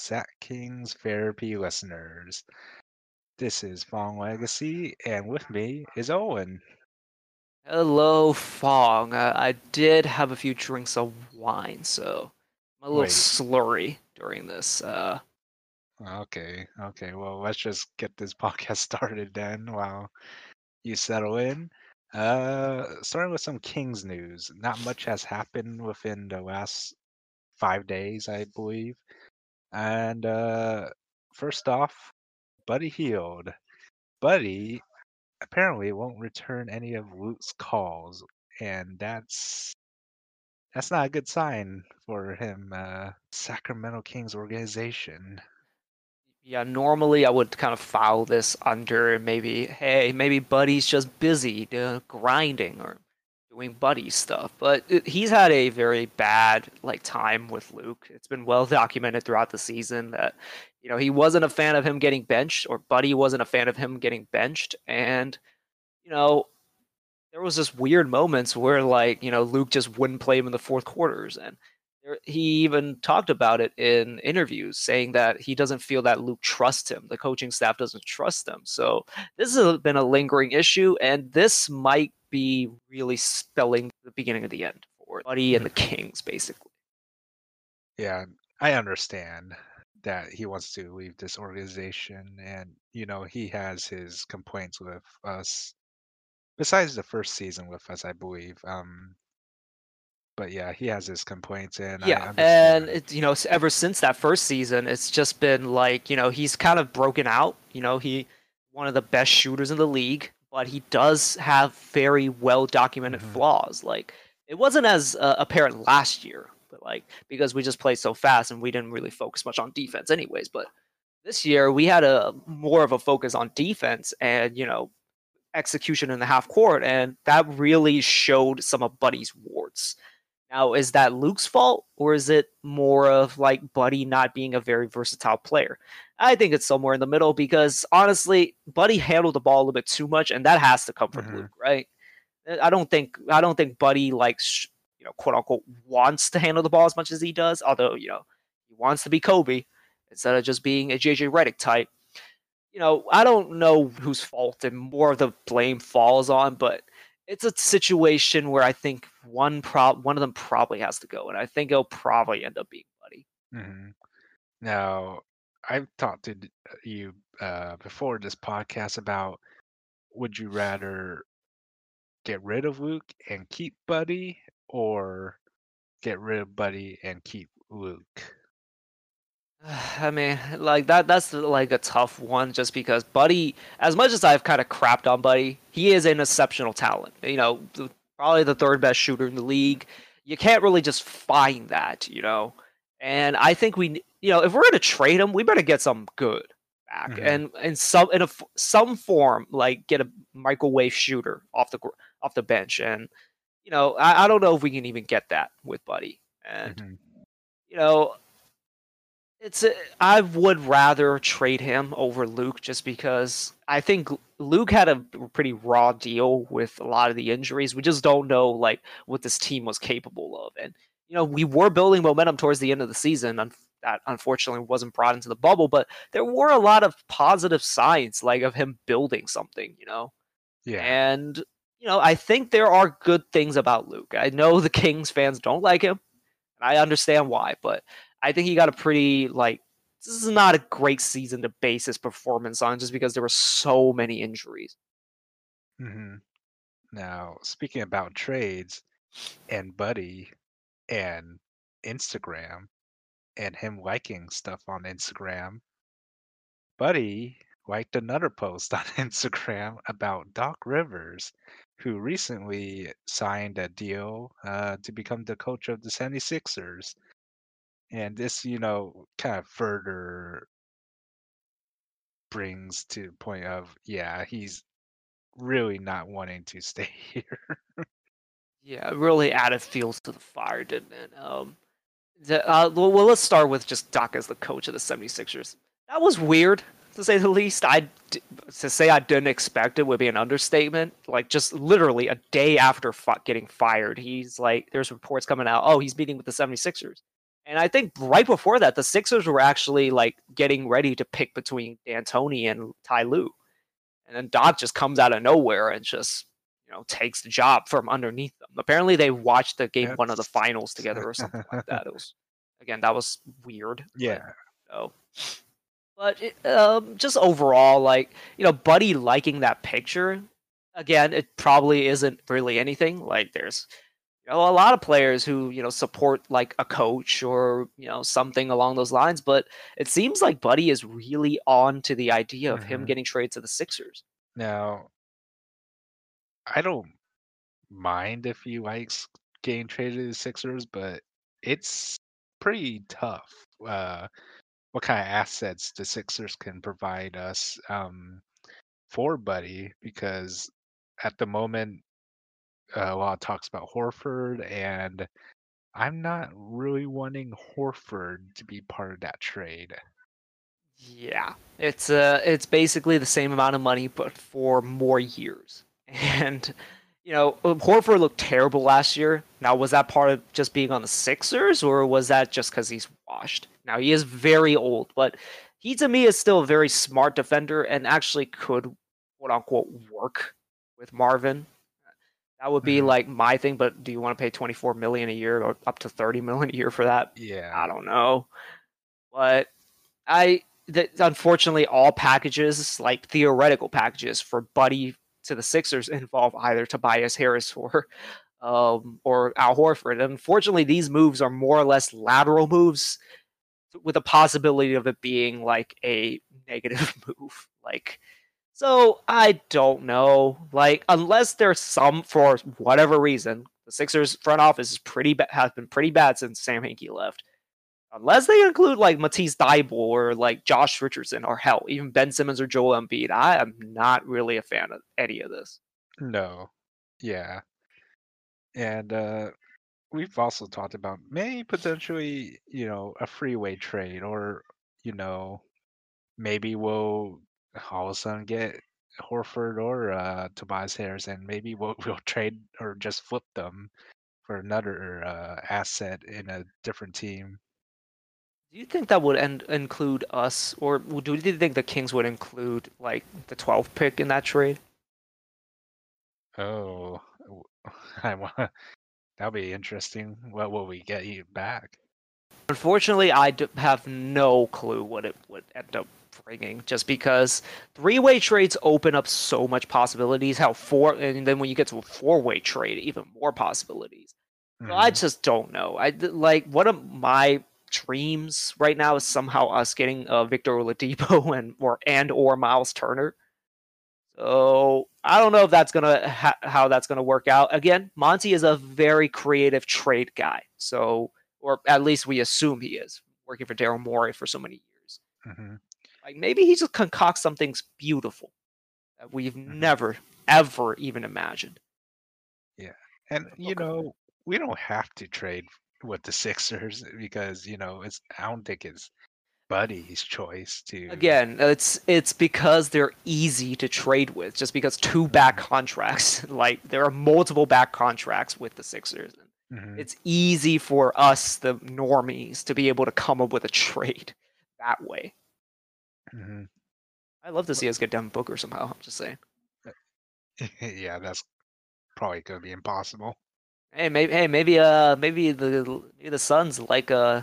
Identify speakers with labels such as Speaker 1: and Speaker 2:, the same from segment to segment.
Speaker 1: Sac Kings Therapy listeners. This is Fong Legacy, and with me is Owen.
Speaker 2: Hello, Fong. Uh, I did have a few drinks of wine, so I'm a little
Speaker 1: Wait.
Speaker 2: slurry during this. Uh,
Speaker 1: Okay, okay. Well, let's just get this podcast started then while you settle in. Uh, starting with some Kings news. Not much has happened within the last five days, I believe. And uh, first off, Buddy Hield. Buddy apparently won't return any of Luke's calls, and that's that's not a good sign for him. Uh, Sacramento Kings organization.
Speaker 2: yeah, normally I would kind of file this under maybe, hey, maybe Buddy's just busy uh, grinding or doing Buddy stuff. But he's had a very bad like time with Luke. It's been well documented throughout the season that you know he wasn't a fan of him getting benched, or Buddy wasn't a fan of him getting benched, and you know there was just weird moments where like you know Luke just wouldn't play him in the fourth quarters, and he even talked about it in interviews, saying that he doesn't feel that Luke trusts him. The coaching staff doesn't trust him. So this has been a lingering issue, and this might be really spelling the beginning of the end for Buddy and the Kings, basically.
Speaker 1: Yeah, I understand that he wants to leave this organization, and you know he has his complaints with us. Besides the first season with us, I believe. Um, but yeah, he has his complaints, and
Speaker 2: Yeah, and it, you know, ever since that first season, it's just been like you know he's kind of broken out. You know, he one of the best shooters in the league, but he does have very well documented
Speaker 1: Mhm.
Speaker 2: flaws. Like it wasn't as uh, apparent last year, but like because we just played so fast and we didn't really focus much on defense, anyways. But this year we had a more of a focus on defense and you know execution in the half court, and that really showed some of Buddy's warts. Now, is that Luke's fault, or is it more of like Buddy not being a very versatile player? I think it's somewhere in the middle because honestly, Buddy handled the ball a little bit too much, and that has to come from
Speaker 1: Mhm.
Speaker 2: Luke, right? Uh, I don't think I don't think Buddy like you know quote unquote wants to handle the ball as much as he does. Although you know he wants to be Kobe instead of just being a JJ Redick type. You know, I don't know whose fault and more of the blame falls on, but it's a situation where I think one prob one of them probably has to go, and I think it'll probably end up being Buddy.
Speaker 1: Mhm. Now, I've talked to uh, you uh, before this podcast about would you rather get rid of Luke and keep Buddy, or get rid of Buddy and keep Luke?
Speaker 2: I mean, like that that's like a tough one just because Buddy, as much as I've kind of crapped on Buddy, he is an exceptional talent. You know, probably the third best shooter in the league. You can't really just find that, you know. And I think we, you know, if we're going to trade him, we better get some good back
Speaker 1: Mhm.
Speaker 2: and in some in a some form like get a microwave shooter off the off the bench and you know, I, I don't know if we can even get that with Buddy. And
Speaker 1: Mhm.
Speaker 2: you know, it's a, I would rather trade him over Luke just because I think Luke had a pretty raw deal with a lot of the injuries. We just don't know like what this team was capable of, and you know we were building momentum towards the end of the season. That unfortunately wasn't brought into the bubble, but there were a lot of positive signs like of him building something. You know,
Speaker 1: Yeah.
Speaker 2: and you know I think there are good things about Luke. I know the Kings fans don't like him, and I understand why, but I think he got a pretty like this is not a great season to base his performance on just because there were so many injuries.
Speaker 1: Mm-hmm. Now, speaking about trades and Buddy and Instagram and him liking stuff on Instagram, Buddy liked another post on Instagram about Doc Rivers, who recently signed a deal uh, to become the coach of the 76ers. And this, you know, kind of further brings to the point of, yeah, he's really not wanting to stay here.
Speaker 2: Yeah, really added fuel to the fire, didn't it? Um, the, uh, well, let's start with just Doc as the coach of the 76ers. That was weird, to say the least. I to say I didn't expect it would be an understatement. Like just literally a day after getting fired, he's like, there's reports coming out. Oh, he's meeting with the 76ers, And I think right before that, the Sixers were actually like getting ready to pick between D'Antoni and Ty Lue. And then Doc just comes out of nowhere and just, you know, takes the job from underneath them. Apparently they watched the game one of the finals together or something like that. It was again, that was weird.
Speaker 1: Yeah.
Speaker 2: So but it, um, just overall, like you know, Buddy liking that picture. Again, it probably isn't really anything. Like there's you know a lot of players who you know support like a coach or you know something along those lines, but it seems like Buddy is really on to the idea of him
Speaker 1: Mhm.
Speaker 2: getting traded to the Sixers.
Speaker 1: Now, I don't mind if he likes getting traded to the Sixers, but it's pretty tough. Uh, what kind of assets the Sixers can provide us um, for Buddy? Because at the moment, uh, a lot of talks about Horford, and I'm not really wanting Horford to be part of that trade.
Speaker 2: Yeah, it's uh, it's basically the same amount of money, but for more years. And you know, uh, Horford looked terrible last year. Now, was that part of just being on the Sixers, or was that just because he's washed? Now he is very old, but he to me is still a very smart defender and actually could quote unquote work with Marvin. That would be
Speaker 1: Mhm.
Speaker 2: like my thing, but do you want to pay 24 million a year or up to 30 million a year for that?
Speaker 1: Yeah.
Speaker 2: I don't know. But I that unfortunately all packages, like theoretical packages for Buddy to the Sixers involve either Tobias Harris or um or Al Horford. Unfortunately these moves are more or less lateral moves with a possibility of it being like a negative move. Like so I don't know. Like unless there's some for whatever reason, the Sixers front office is pretty ba- has been pretty bad since Sam Hinkie left. Unless they include like Matisse Thybulle or like Josh Richardson or hell, even Ben Simmons or Joel Embiid, I am not really a fan of any of this.
Speaker 1: No. Yeah. And uh we've also talked about maybe potentially, you know, a freeway trade or, you know, maybe we'll all of a sudden get Horford or uh Tobias Harris and maybe we'll we'll trade or just flip them for another uh asset in a different team.
Speaker 2: Do you think that would en- include us, or do you think the Kings would include like the 12th pick in that trade?
Speaker 1: Oh, I want that'll be interesting. What will we get you back?
Speaker 2: Unfortunately, I have no clue what it would end up bringing, just because three-way trades open up so much possibilities. How four, and then when you get to a four-way trade, even more possibilities. So I
Speaker 1: mm-hmm.
Speaker 2: just don't know. I like one of my dreams right now is somehow us getting uh, Victor Oladipo and or and or Miles Turner. So I don't know if that's gonna ha- how that's gonna work out. Again, Monty is a very creative trade guy. So or at least we assume he is working for Daryl Morey for so many years.
Speaker 1: Mhm.
Speaker 2: Like maybe he just concocts something beautiful that we've
Speaker 1: Mhm.
Speaker 2: never ever even imagined.
Speaker 1: Yeah, and you know, we don't have to trade with the Sixers because you know it's. I don't think it's Buddy's choice to.
Speaker 2: Again, it's it's because they're easy to trade with. Just because two back contracts, like there are multiple back contracts with the Sixers.
Speaker 1: Mhm.
Speaker 2: It's easy for us, the normies, to be able to come up with a trade that way.
Speaker 1: Mhm.
Speaker 2: I love to see us get Devin Booker somehow. I'm just saying.
Speaker 1: yeah, that's probably gonna be impossible.
Speaker 2: Hey, maybe hey maybe uh maybe the maybe the Suns like uh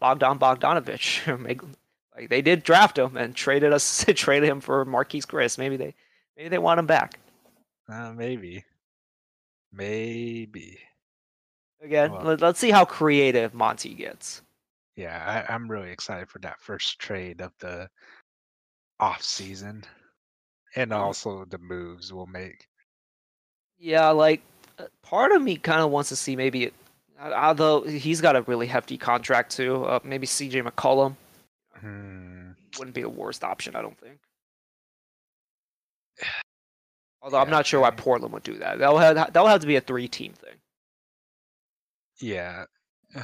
Speaker 2: Bogdan Bogdanovic. Like they did draft him and traded us traded him for Marquese Chriss. Maybe they maybe they want him back.
Speaker 1: Uh, maybe. Maybe.
Speaker 2: Again,
Speaker 1: Well-
Speaker 2: let, us see how creative Monty gets.
Speaker 1: Yeah, I, I'm really excited for that first trade of the off season, and
Speaker 2: Um,
Speaker 1: also the moves we'll make.
Speaker 2: Yeah, like part of me kind of wants to see maybe, although he's got a really hefty contract too. Uh, maybe C.J. McCollum
Speaker 1: Hmm.
Speaker 2: wouldn't be the worst option, I don't think. Although I'm not sure why Portland would do that. That'll have that'll have to be a three-team thing.
Speaker 1: Yeah.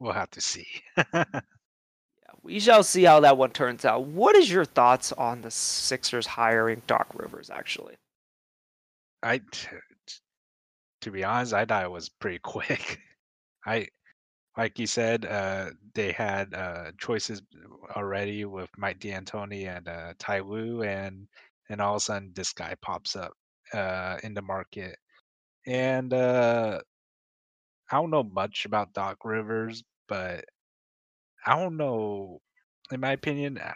Speaker 1: We'll have to see.
Speaker 2: Yeah, we shall see how that one turns out. What is your thoughts on the Sixers hiring Doc Rivers? Actually,
Speaker 1: I, to be honest, I thought it was pretty quick. I like you said, uh, they had uh, choices already with Mike D'Antoni and uh, Tai Wu, and and all of a sudden this guy pops up uh, in the market. And uh, I don't know much about Doc Rivers, but I don't know. In my opinion, I,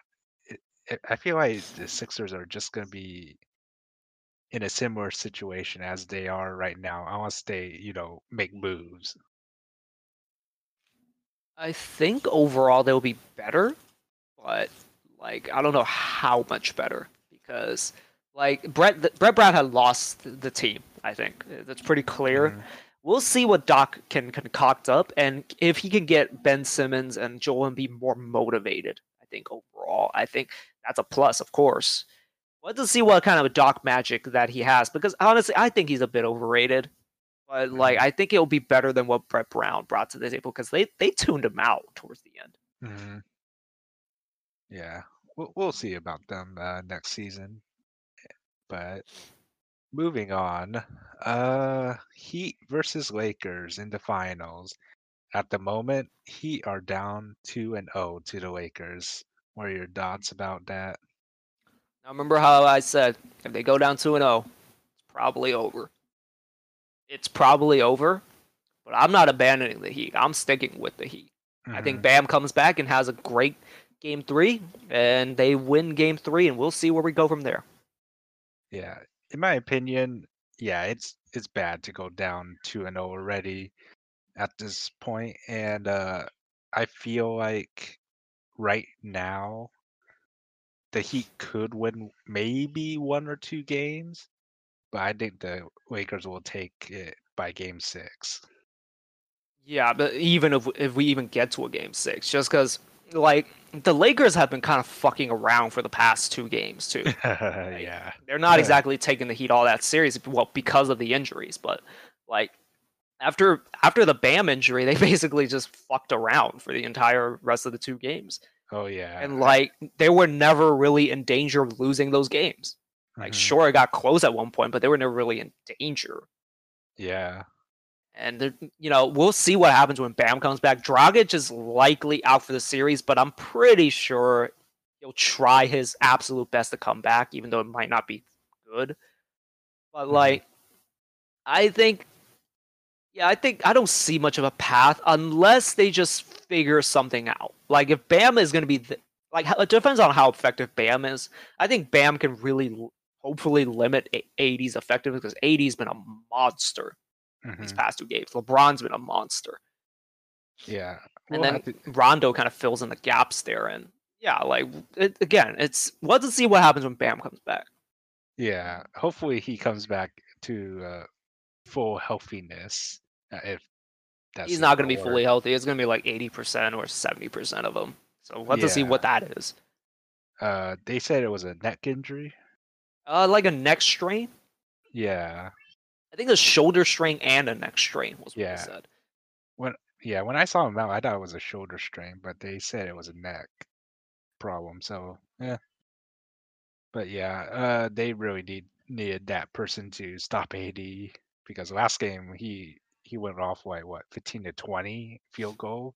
Speaker 1: I feel like the Sixers are just going to be in a similar situation as they are right now, unless they, you know, make moves.
Speaker 2: I think overall they'll be better, but like I don't know how much better because like Brett Brett Brown had lost the team. I think that's pretty clear. Mm-hmm. We'll see what Doc can concoct up, and if he can get Ben Simmons and Joel and be more motivated. I think overall, I think that's a plus, of course. Let's see what kind of Doc magic that he has, because honestly, I think he's a bit overrated. But like, mm-hmm. I think it'll be better than what Brett Brown brought to the table because they they tuned him out towards the end.
Speaker 1: Mm-hmm. Yeah, we'll we'll see about them uh, next season. But moving on, uh, Heat versus Lakers in the finals. At the moment, Heat are down two and zero oh to the Lakers. What are your thoughts about that?
Speaker 2: Now remember how I said if they go down two and zero, oh, it's probably over it's probably over. But I'm not abandoning the Heat. I'm sticking with the Heat. Mm-hmm. I think mm-hmm. Bam comes back and has a great game three, and they win game three, and we'll see where we go from there.
Speaker 1: Yeah, in my opinion, yeah, it's it's bad to go down two and zero oh already at this point, and uh, I feel like right now the Heat could win maybe one or two games, but I think the Lakers will take it by game six.
Speaker 2: Yeah, but even if if we even get to a game six, just because like the Lakers have been kind of fucking around for the past two games too. Like,
Speaker 1: yeah,
Speaker 2: they're not exactly taking the heat all that serious. Well, because of the injuries, but like after after the Bam injury, they basically just fucked around for the entire rest of the two games.
Speaker 1: Oh yeah,
Speaker 2: and like they were never really in danger of losing those games. Like, mm-hmm. sure, it got close at one point, but they were never really in danger.
Speaker 1: Yeah.
Speaker 2: And you know, we'll see what happens when Bam comes back. Dragic is likely out for the series, but I'm pretty sure he'll try his absolute best to come back, even though it might not be good. But mm-hmm. like, I think, yeah, I think I don't see much of a path unless they just figure something out. Like, if Bam is going to be the, like, it depends on how effective Bam is. I think Bam can really hopefully limit AD's effectiveness because AD's been a monster mm-hmm. these past two games. LeBron's been a monster.
Speaker 1: Yeah.
Speaker 2: and then. Rondo kind of fills in the gaps there. And yeah, like, it, again, it's let's see what happens when Bam comes back.
Speaker 1: Yeah. Hopefully he comes back to uh, full healthiness. Uh, if
Speaker 2: that's He's not going to be fully healthy. It's going to be like 80% or 70% of him. So let's yeah. see what that is.
Speaker 1: Uh, they said it was a neck injury.
Speaker 2: Uh, like a neck strain.
Speaker 1: Yeah.
Speaker 2: I think a shoulder strain and a neck strain was what yeah. they said.
Speaker 1: When yeah, when I saw him out, I thought it was a shoulder strain, but they said it was a neck problem. So yeah. But yeah, uh, they really need needed that person to stop AD because last game he he went off like what fifteen to twenty field goal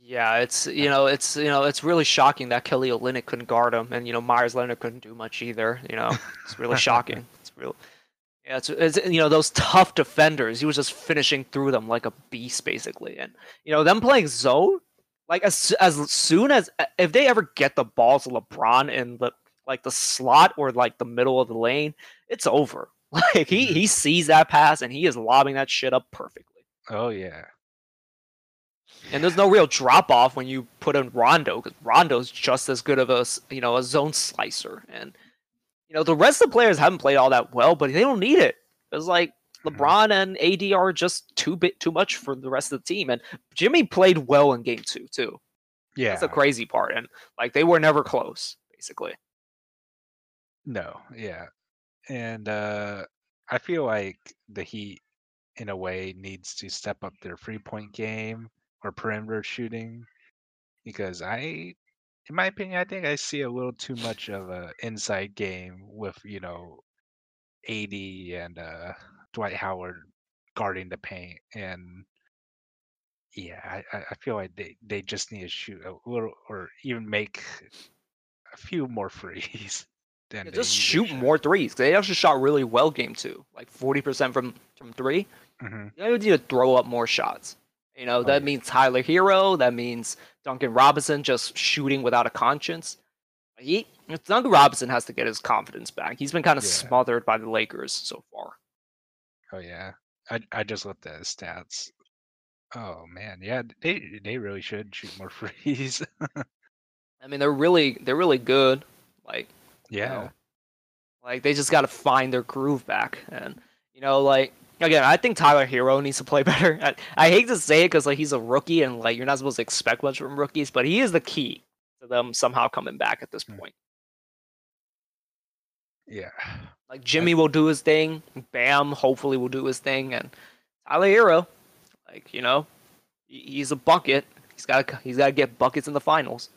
Speaker 2: yeah, it's you know it's you know it's really shocking that Kelly Olynyk couldn't guard him, and you know Meyers Leonard couldn't do much either. You know, it's really shocking. It's real. Yeah, it's, it's you know those tough defenders. He was just finishing through them like a beast, basically. And you know them playing zone, like as as soon as if they ever get the ball to LeBron in the like the slot or like the middle of the lane, it's over. Like he he sees that pass and he is lobbing that shit up perfectly.
Speaker 1: Oh yeah.
Speaker 2: And there's no real drop off when you put in Rondo because Rondo's just as good of a you know a zone slicer. And you know the rest of the players haven't played all that well, but they don't need it. It's like mm-hmm. LeBron and AD are just too bit too much for the rest of the team. And Jimmy played well in game two too.
Speaker 1: Yeah,
Speaker 2: that's the crazy part. And like they were never close, basically.
Speaker 1: No, yeah, and uh I feel like the Heat, in a way, needs to step up their three point game or perimeter shooting because I, in my opinion, I think I see a little too much of a inside game with you know, AD and uh, Dwight Howard guarding the paint, and Yeah, I, I I feel like they, they just need to shoot a little, or even make a few more frees
Speaker 2: Yeah, just shoot more threes. They actually shot really well game two, like forty percent from from three.
Speaker 1: hmm
Speaker 2: You need to throw up more shots. You know that
Speaker 1: yeah.
Speaker 2: means Tyler Herro. That means Duncan Robinson just shooting without a conscience. He Duncan Robinson has to get his confidence back. He's been kind of
Speaker 1: Yeah.
Speaker 2: smothered by the Lakers so far.
Speaker 1: Oh yeah, I I just looked at his stats. Oh man, yeah, they they really should shoot more frees.
Speaker 2: I mean, they're really they're really good. Like you
Speaker 1: yeah,
Speaker 2: know, like they just got to find their groove back. And you know, like again, I think Tyler Herro needs to play better. I, I hate to say it because like he's a rookie and like you're not supposed to expect much from rookies, but he is the key to them somehow coming back at this
Speaker 1: Mm.
Speaker 2: point.
Speaker 1: yeah,
Speaker 2: Like Jimmy will do his thing, Bam hopefully will do his thing, and Tyler Herro, like you know, he's a bucket. He's got he's got to get buckets in the finals.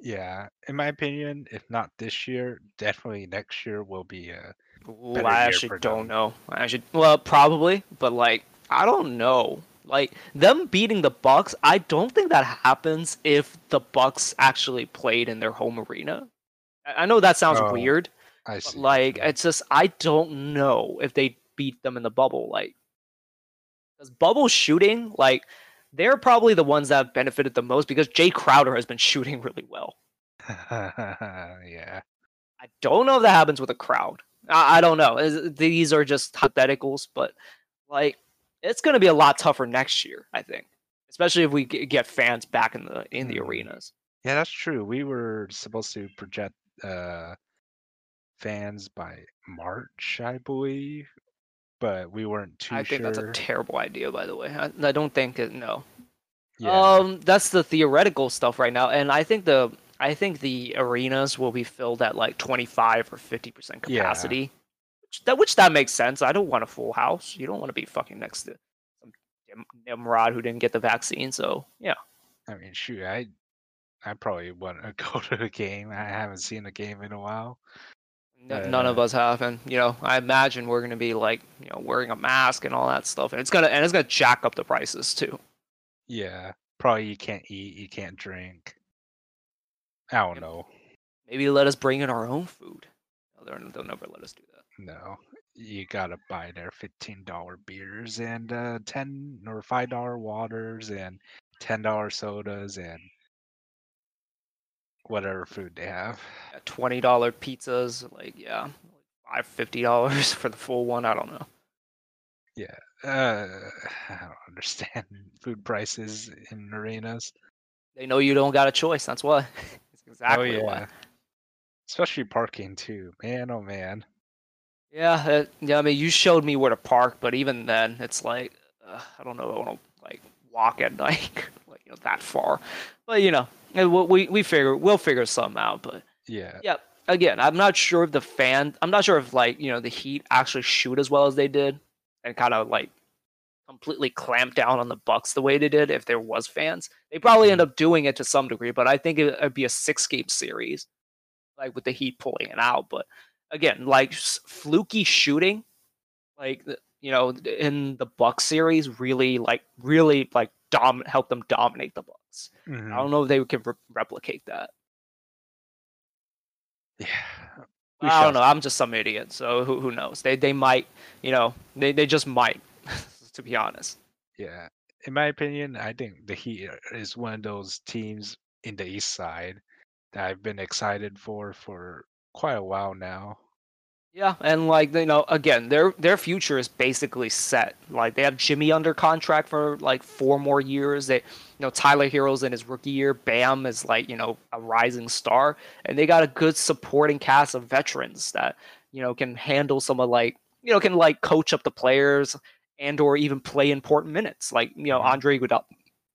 Speaker 1: Yeah. In my opinion, if not this year, definitely next year will be a
Speaker 2: Ooh,
Speaker 1: Better
Speaker 2: I
Speaker 1: year
Speaker 2: actually
Speaker 1: for
Speaker 2: don't know. I should well probably, but like I don't know. Like them beating the Bucks, I don't think that happens if the Bucks actually played in their home arena. I I know that sounds
Speaker 1: Oh,
Speaker 2: weird,
Speaker 1: I
Speaker 2: but
Speaker 1: see.
Speaker 2: like it's just I don't know if they beat them in the bubble. Like, because bubble shooting, like they're probably the ones that have benefited the most because Jae Crowder has been shooting really well.
Speaker 1: yeah,
Speaker 2: I don't know if that happens with a crowd. I, I don't know. These are just hypotheticals, but like it's going to be a lot tougher next year. I think, especially if we g- get fans back in the in the
Speaker 1: Mhm.
Speaker 2: arenas.
Speaker 1: yeah, that's true. We were supposed to project uh fans by March, I believe, but we weren't too
Speaker 2: I think
Speaker 1: sure.
Speaker 2: that's a terrible idea, by the way. I, I don't think it. No.
Speaker 1: yeah,
Speaker 2: Um, that's the theoretical stuff right now, and I think the I think the arenas will be filled at like twenty five or fifty percent
Speaker 1: Yeah.
Speaker 2: capacity. Which that which that makes sense. I don't want a full house. You don't want to be fucking next to some Nim- Nimrod who didn't get the vaccine. So yeah,
Speaker 1: I mean, shoot, I I probably want to go to a game. I haven't seen a game in a while.
Speaker 2: N- none of us have, and you know, I imagine we're gonna be like you know wearing a mask and all that stuff, and it's gonna and it's gonna jack up the prices too.
Speaker 1: Yeah, probably you can't eat, you can't drink. I don't know.
Speaker 2: Maybe let us bring in our own food. No, they're- they'll never let us do that.
Speaker 1: No, you gotta buy their fifteen dollar beers and uh, ten or five dollar waters and ten dollar sodas and whatever food they have.
Speaker 2: Yeah, Twenty dollar pizzas, like yeah, five fifty dollars for the full one. I don't know.
Speaker 1: Uh, I don't understand food prices in arenas.
Speaker 2: They know you don't got a choice. That's why. That's exactly
Speaker 1: oh yeah,
Speaker 2: why.
Speaker 1: especially parking too. Man, oh man.
Speaker 2: Yeah, uh, yeah. I mean, you showed me where to park, but even then, it's like uh, I don't know. I want to like walk at night, like you know, that far. But you know, we we we figure we'll figure some out. But
Speaker 1: Yeah,
Speaker 2: yeah, again, I'm not sure if the fan. I'm not sure if like you know the Heat actually shoot as well as they did, and kind of like completely clamp down on the Bucks the way they did. If there was fans, they probably end mm-hmm. up doing it to some degree. But I think it, it'd be a six game series, like with the Heat pulling it out. But again, like fluky shooting, like the- you know in the Bucks series, really like really like dom help them dominate the Bucks.
Speaker 1: mhm,
Speaker 2: I don't know if they can re- replicate that.
Speaker 1: yeah. we
Speaker 2: I don't know. I'm just some idiot, so who who knows? They they might, you know, they they just might. to be honest,
Speaker 1: Yeah, in my opinion, I think the Heat is one of those teams in the East Side that I've been excited for for quite a while now.
Speaker 2: Yeah, and like you know, again, their their future is basically set. Like they have Jimmy under contract for like four more years. They, you know, Tyler Herro's in his rookie year. Bam is like you know a rising star, and they got a good supporting cast of veterans that you know can handle some of like you know can like coach up the players and or even play important minutes. Like you know
Speaker 1: Mhm.
Speaker 2: Andre Iguodala,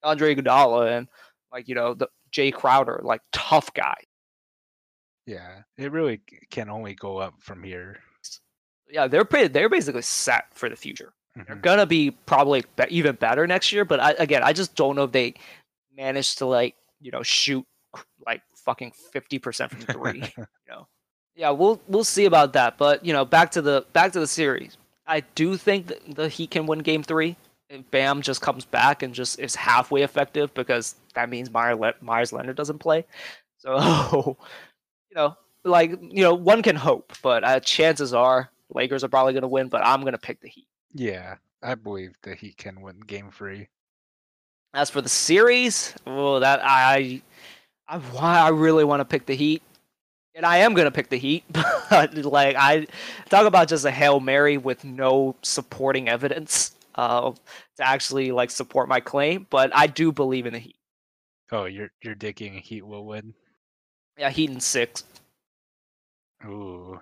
Speaker 2: Andre Iguodala, and like you know the Jae Crowder, like tough guy.
Speaker 1: Yeah, it really can only go up from here.
Speaker 2: Yeah, they're pretty, they're basically set for the future. They're
Speaker 1: Mhm.
Speaker 2: gonna be probably be- even better next year. But I, again, I just don't know if they manage to like you know shoot like fucking fifty percent from three. you know, yeah, we'll we'll see about that. But you know, back to the back to the series. I do think that the Heat can win Game Three. if Bam just comes back and just is halfway effective because that means Meyer Meyers Leonard doesn't play. So, you know, like you know, one can hope, but uh, chances are Lakers are probably going to win. But I'm going to pick the Heat.
Speaker 1: Yeah, I believe the Heat can win Game Three.
Speaker 2: As for the series, well, that I, I, I really want to pick the Heat, and I am going to pick the Heat. But like I talk about just a hail mary with no supporting evidence uh, to actually like support my claim. But I do believe in the Heat.
Speaker 1: Oh, you're you're digging Heat will win.
Speaker 2: Yeah, Heat in six.
Speaker 1: Ooh.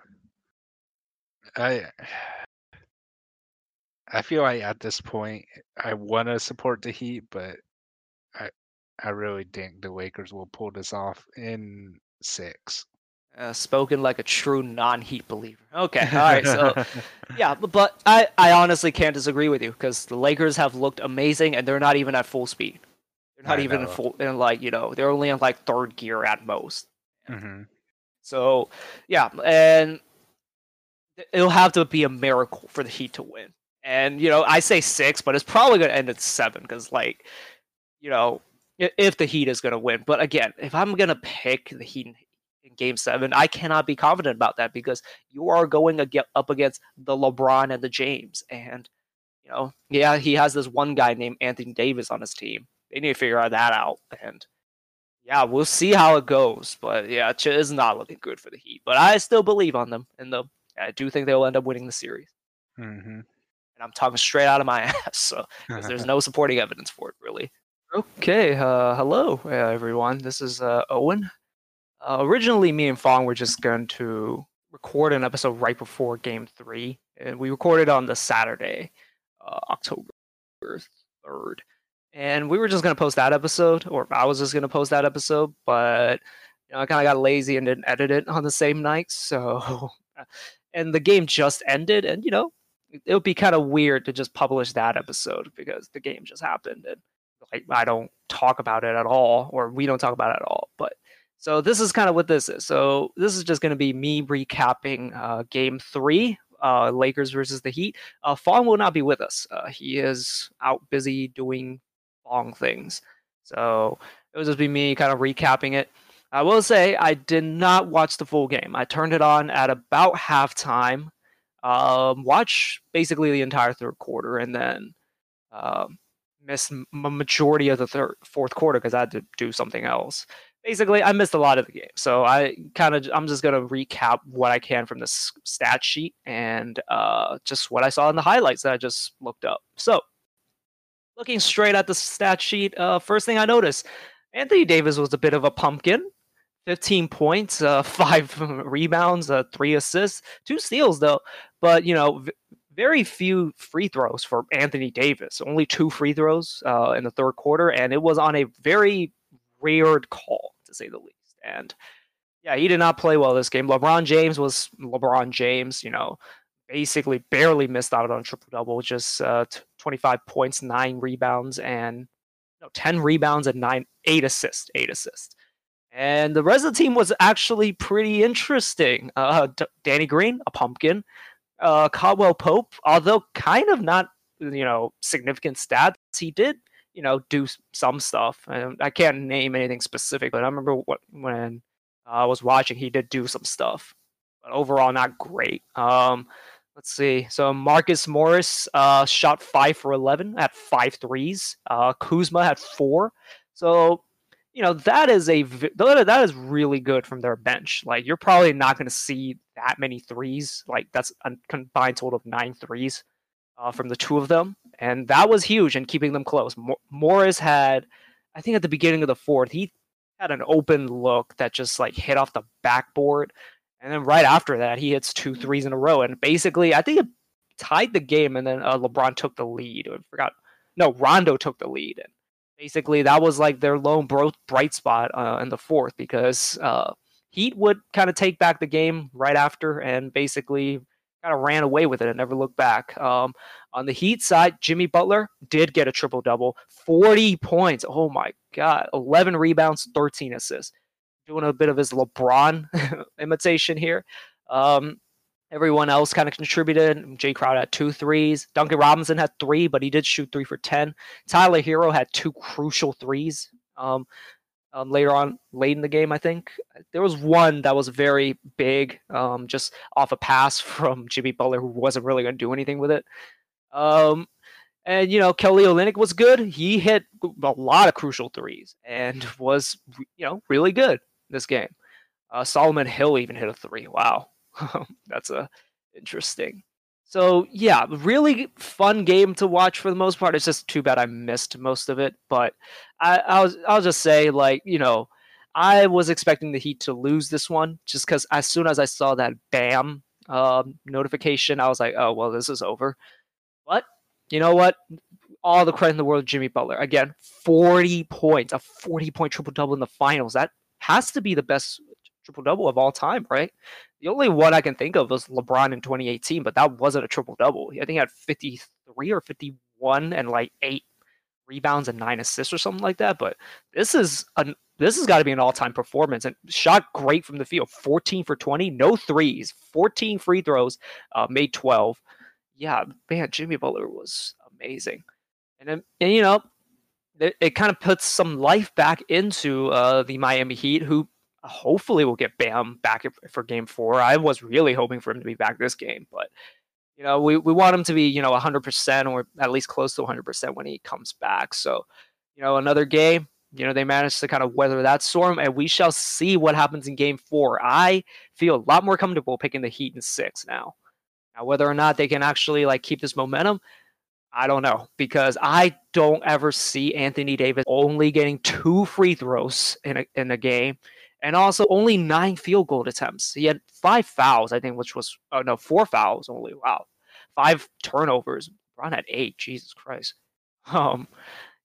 Speaker 1: I I feel like at this point I want to support the Heat, but I I really think the Lakers will pull this off in six.
Speaker 2: Uh, spoken like a true non-Heat believer. Okay, all right. So, yeah, but, but I I honestly can't disagree with you because the Lakers have looked amazing and they're not even at full speed. They're not I even know. in full in like you know they're only in like third gear at most.
Speaker 1: Mm-hmm.
Speaker 2: So, yeah, and it'll have to be a miracle for the Heat to win. And you know, I say six, but it's probably going to end at seven because, like, you know, if the Heat is going to win. But again, if I'm going to pick the Heat in, in Game Seven, I cannot be confident about that because you are going up against the LeBron and the James, and you know, yeah, he has this one guy named Anthony Davis on his team. They need to figure that out, and yeah, we'll see how it goes. But yeah, it is not looking good for the Heat. But I still believe on them, and the I do think they'll end up winning the series.
Speaker 1: Mm-hmm. And
Speaker 2: I'm talking straight out of my ass, so because there's no supporting evidence for it, really. Okay, uh, hello uh, everyone. This is uh, Owen. Uh, originally, me and Fong were just going to record an episode right before Game Three, and we recorded on the Saturday, uh, October third and we were just gonna post that episode, or I was just gonna post that episode, but you know, I kind of got lazy and didn't edit it on the same night. So, and the game just ended, and you know, it would be kind of weird to just publish that episode because the game just happened, and like I don't talk about it at all, or we don't talk about it at all. But so this is kind of what this is. So this is just gonna be me recapping uh, Game Three uh, Lakers versus the Heat. Uh, Fong will not be with us. Uh, he is out busy doing long things. So it was just be me kind of recapping it. I will say I did not watch the full game. I turned it on at about halftime, um, watch basically the entire third quarter, and then uh, missed majority of the third, fourth quarter because I had to do something else. Basically, I missed a lot of the game, so I kind of I'm just gonna recap what I can from this stat sheet and uh, just what I saw in the highlights that I just looked up. So looking straight at the stat sheet, uh, first thing I noticed, Anthony Davis was a bit of a pumpkin. 15 points, uh, five rebounds, uh, three assists, two steals though. But you know, v- very few free throws for Anthony Davis. Only two free throws uh, in the third quarter, and it was on a very weird call to say the least. And yeah, he did not play well this game. LeBron James was LeBron James. You know, basically barely missed out on triple double, just uh, 25 points, nine rebounds, and no, 10 rebounds and nine, eight assists, eight assists. And the rest of the team was actually pretty interesting. Uh, D- Danny Green, a pumpkin. Uh, Caldwell Pope, although kind of not, you know, significant stats, he did, you know, do some stuff. And I can't name anything specific, but I remember what when I was watching, he did do some stuff. But overall, not great. Um, Let's see. So Marcus Morris uh, shot five for eleven at five threes. Uh, Kuzma had four. So you know that is a that is really good from their bench. Like you're probably not going to see that many threes. Like that's a combined total of nine threes uh, from the two of them, and that was huge in keeping them close. Morris had, I think, at the beginning of the fourth, he had an open look that just like hit off the backboard and then right after that, he hits two threes in a row. And basically, I think it tied the game. And then uh, LeBron took the lead. I forgot. No, Rondo took the lead. And basically, that was like their lone bro- bright spot uh, in the fourth because uh, Heat would kind of take back the game right after and basically kind of ran away with it and never looked back. Um, on the Heat side, Jimmy Butler did get a triple double, 40 points. Oh my God, 11 rebounds, 13 assists doing a bit of his LeBron imitation here. Um, Everyone else kind of contributed. Jae Crowder had two threes. Duncan Robinson had three, but he did shoot three for 10. Tyler Herro had two crucial threes um, um, later on, late in the game, I think. There was one that was very big, um, just off a pass from Jimmy Butler, who wasn't really going to do anything with it. Um, and, you know, Kelly Olynyk was good. He hit a lot of crucial threes and was, you know, really good this game. Uh, Solomon Hill even hit a three. Wow. That's a interesting. So yeah, really fun game to watch for the most part. It's just too bad I missed most of it. But I, I was I'll just say like you know I was expecting the Heat to lose this one just because as soon as I saw that bam um, notification, I was like, oh well, this is over. But you know what? All the credit in the world, Jimmy Butler. Again, 40 points, a 40 point triple double in the finals. That has to be the best triple double of all time, right? The only one I can think of was LeBron in 2018, but that wasn't a triple double. I think he had 53 or 51 and like eight rebounds and nine assists or something like that. But this is a this has got to be an all-time performance and shot great from the field 14 for 20 no threes 14 free throws uh, made 12 yeah man jimmy butler was amazing and, and you know it, it kind of puts some life back into uh, the miami heat who hopefully we'll get Bam back for game four. I was really hoping for him to be back this game, but you know, we, we want him to be, you know, 100% or at least close to 100% when he comes back. So, you know, another game, you know, they managed to kind of weather that storm, and we shall see what happens in game four. I feel a lot more comfortable picking the Heat in six now. Now, whether or not they can actually like keep this momentum, I don't know because I don't ever see Anthony Davis only getting two free throws in a, in a game and also only nine field goal attempts. He had five fouls, I think, which was oh no, four fouls only. Wow, five turnovers. Brown had eight. Jesus Christ. Um,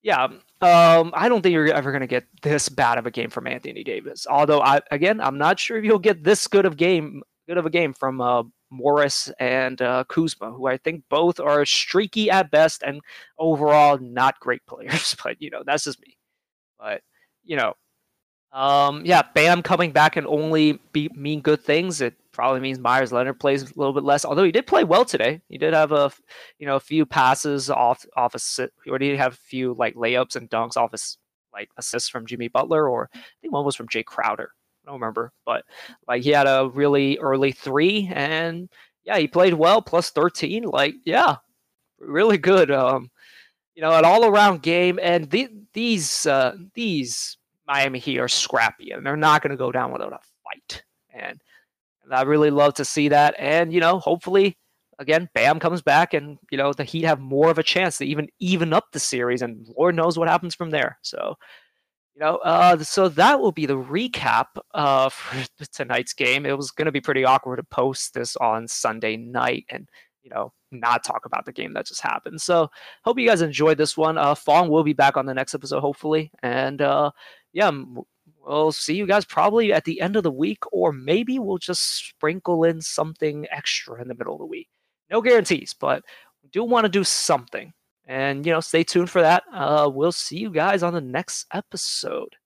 Speaker 2: yeah. Um, I don't think you're ever going to get this bad of a game from Anthony Davis. Although, I again, I'm not sure if you'll get this good of game, good of a game from uh, Morris and uh, Kuzma, who I think both are streaky at best and overall not great players. But you know, that's just me. But you know, um, yeah, Bam coming back and only be, mean good things. It probably means Meyers Leonard plays a little bit less. Although he did play well today. He did have a, you know, a few passes off off a or did he have a few like layups and dunks off his like assists from Jimmy Butler, or I think one was from Jae Crowder. I don't remember, but like he had a really early three, and yeah, he played well, plus thirteen. Like yeah, really good. Um, you know, an all around game, and the, these uh, these Miami Heat are scrappy and they're not going to go down without a fight. And, and I really love to see that. And, you know, hopefully, again, Bam comes back and, you know, the Heat have more of a chance to even even up the series. And Lord knows what happens from there. So, you know, uh, so that will be the recap uh, for tonight's game. It was going to be pretty awkward to post this on Sunday night and, you know, not talk about the game that just happened. So, hope you guys enjoyed this one. Uh, Fong will be back on the next episode, hopefully. And, uh, yeah, we'll see you guys probably at the end of the week, or maybe we'll just sprinkle in something extra in the middle of the week. No guarantees, but we do want to do something. And, you know, stay tuned for that. Uh, we'll see you guys on the next episode.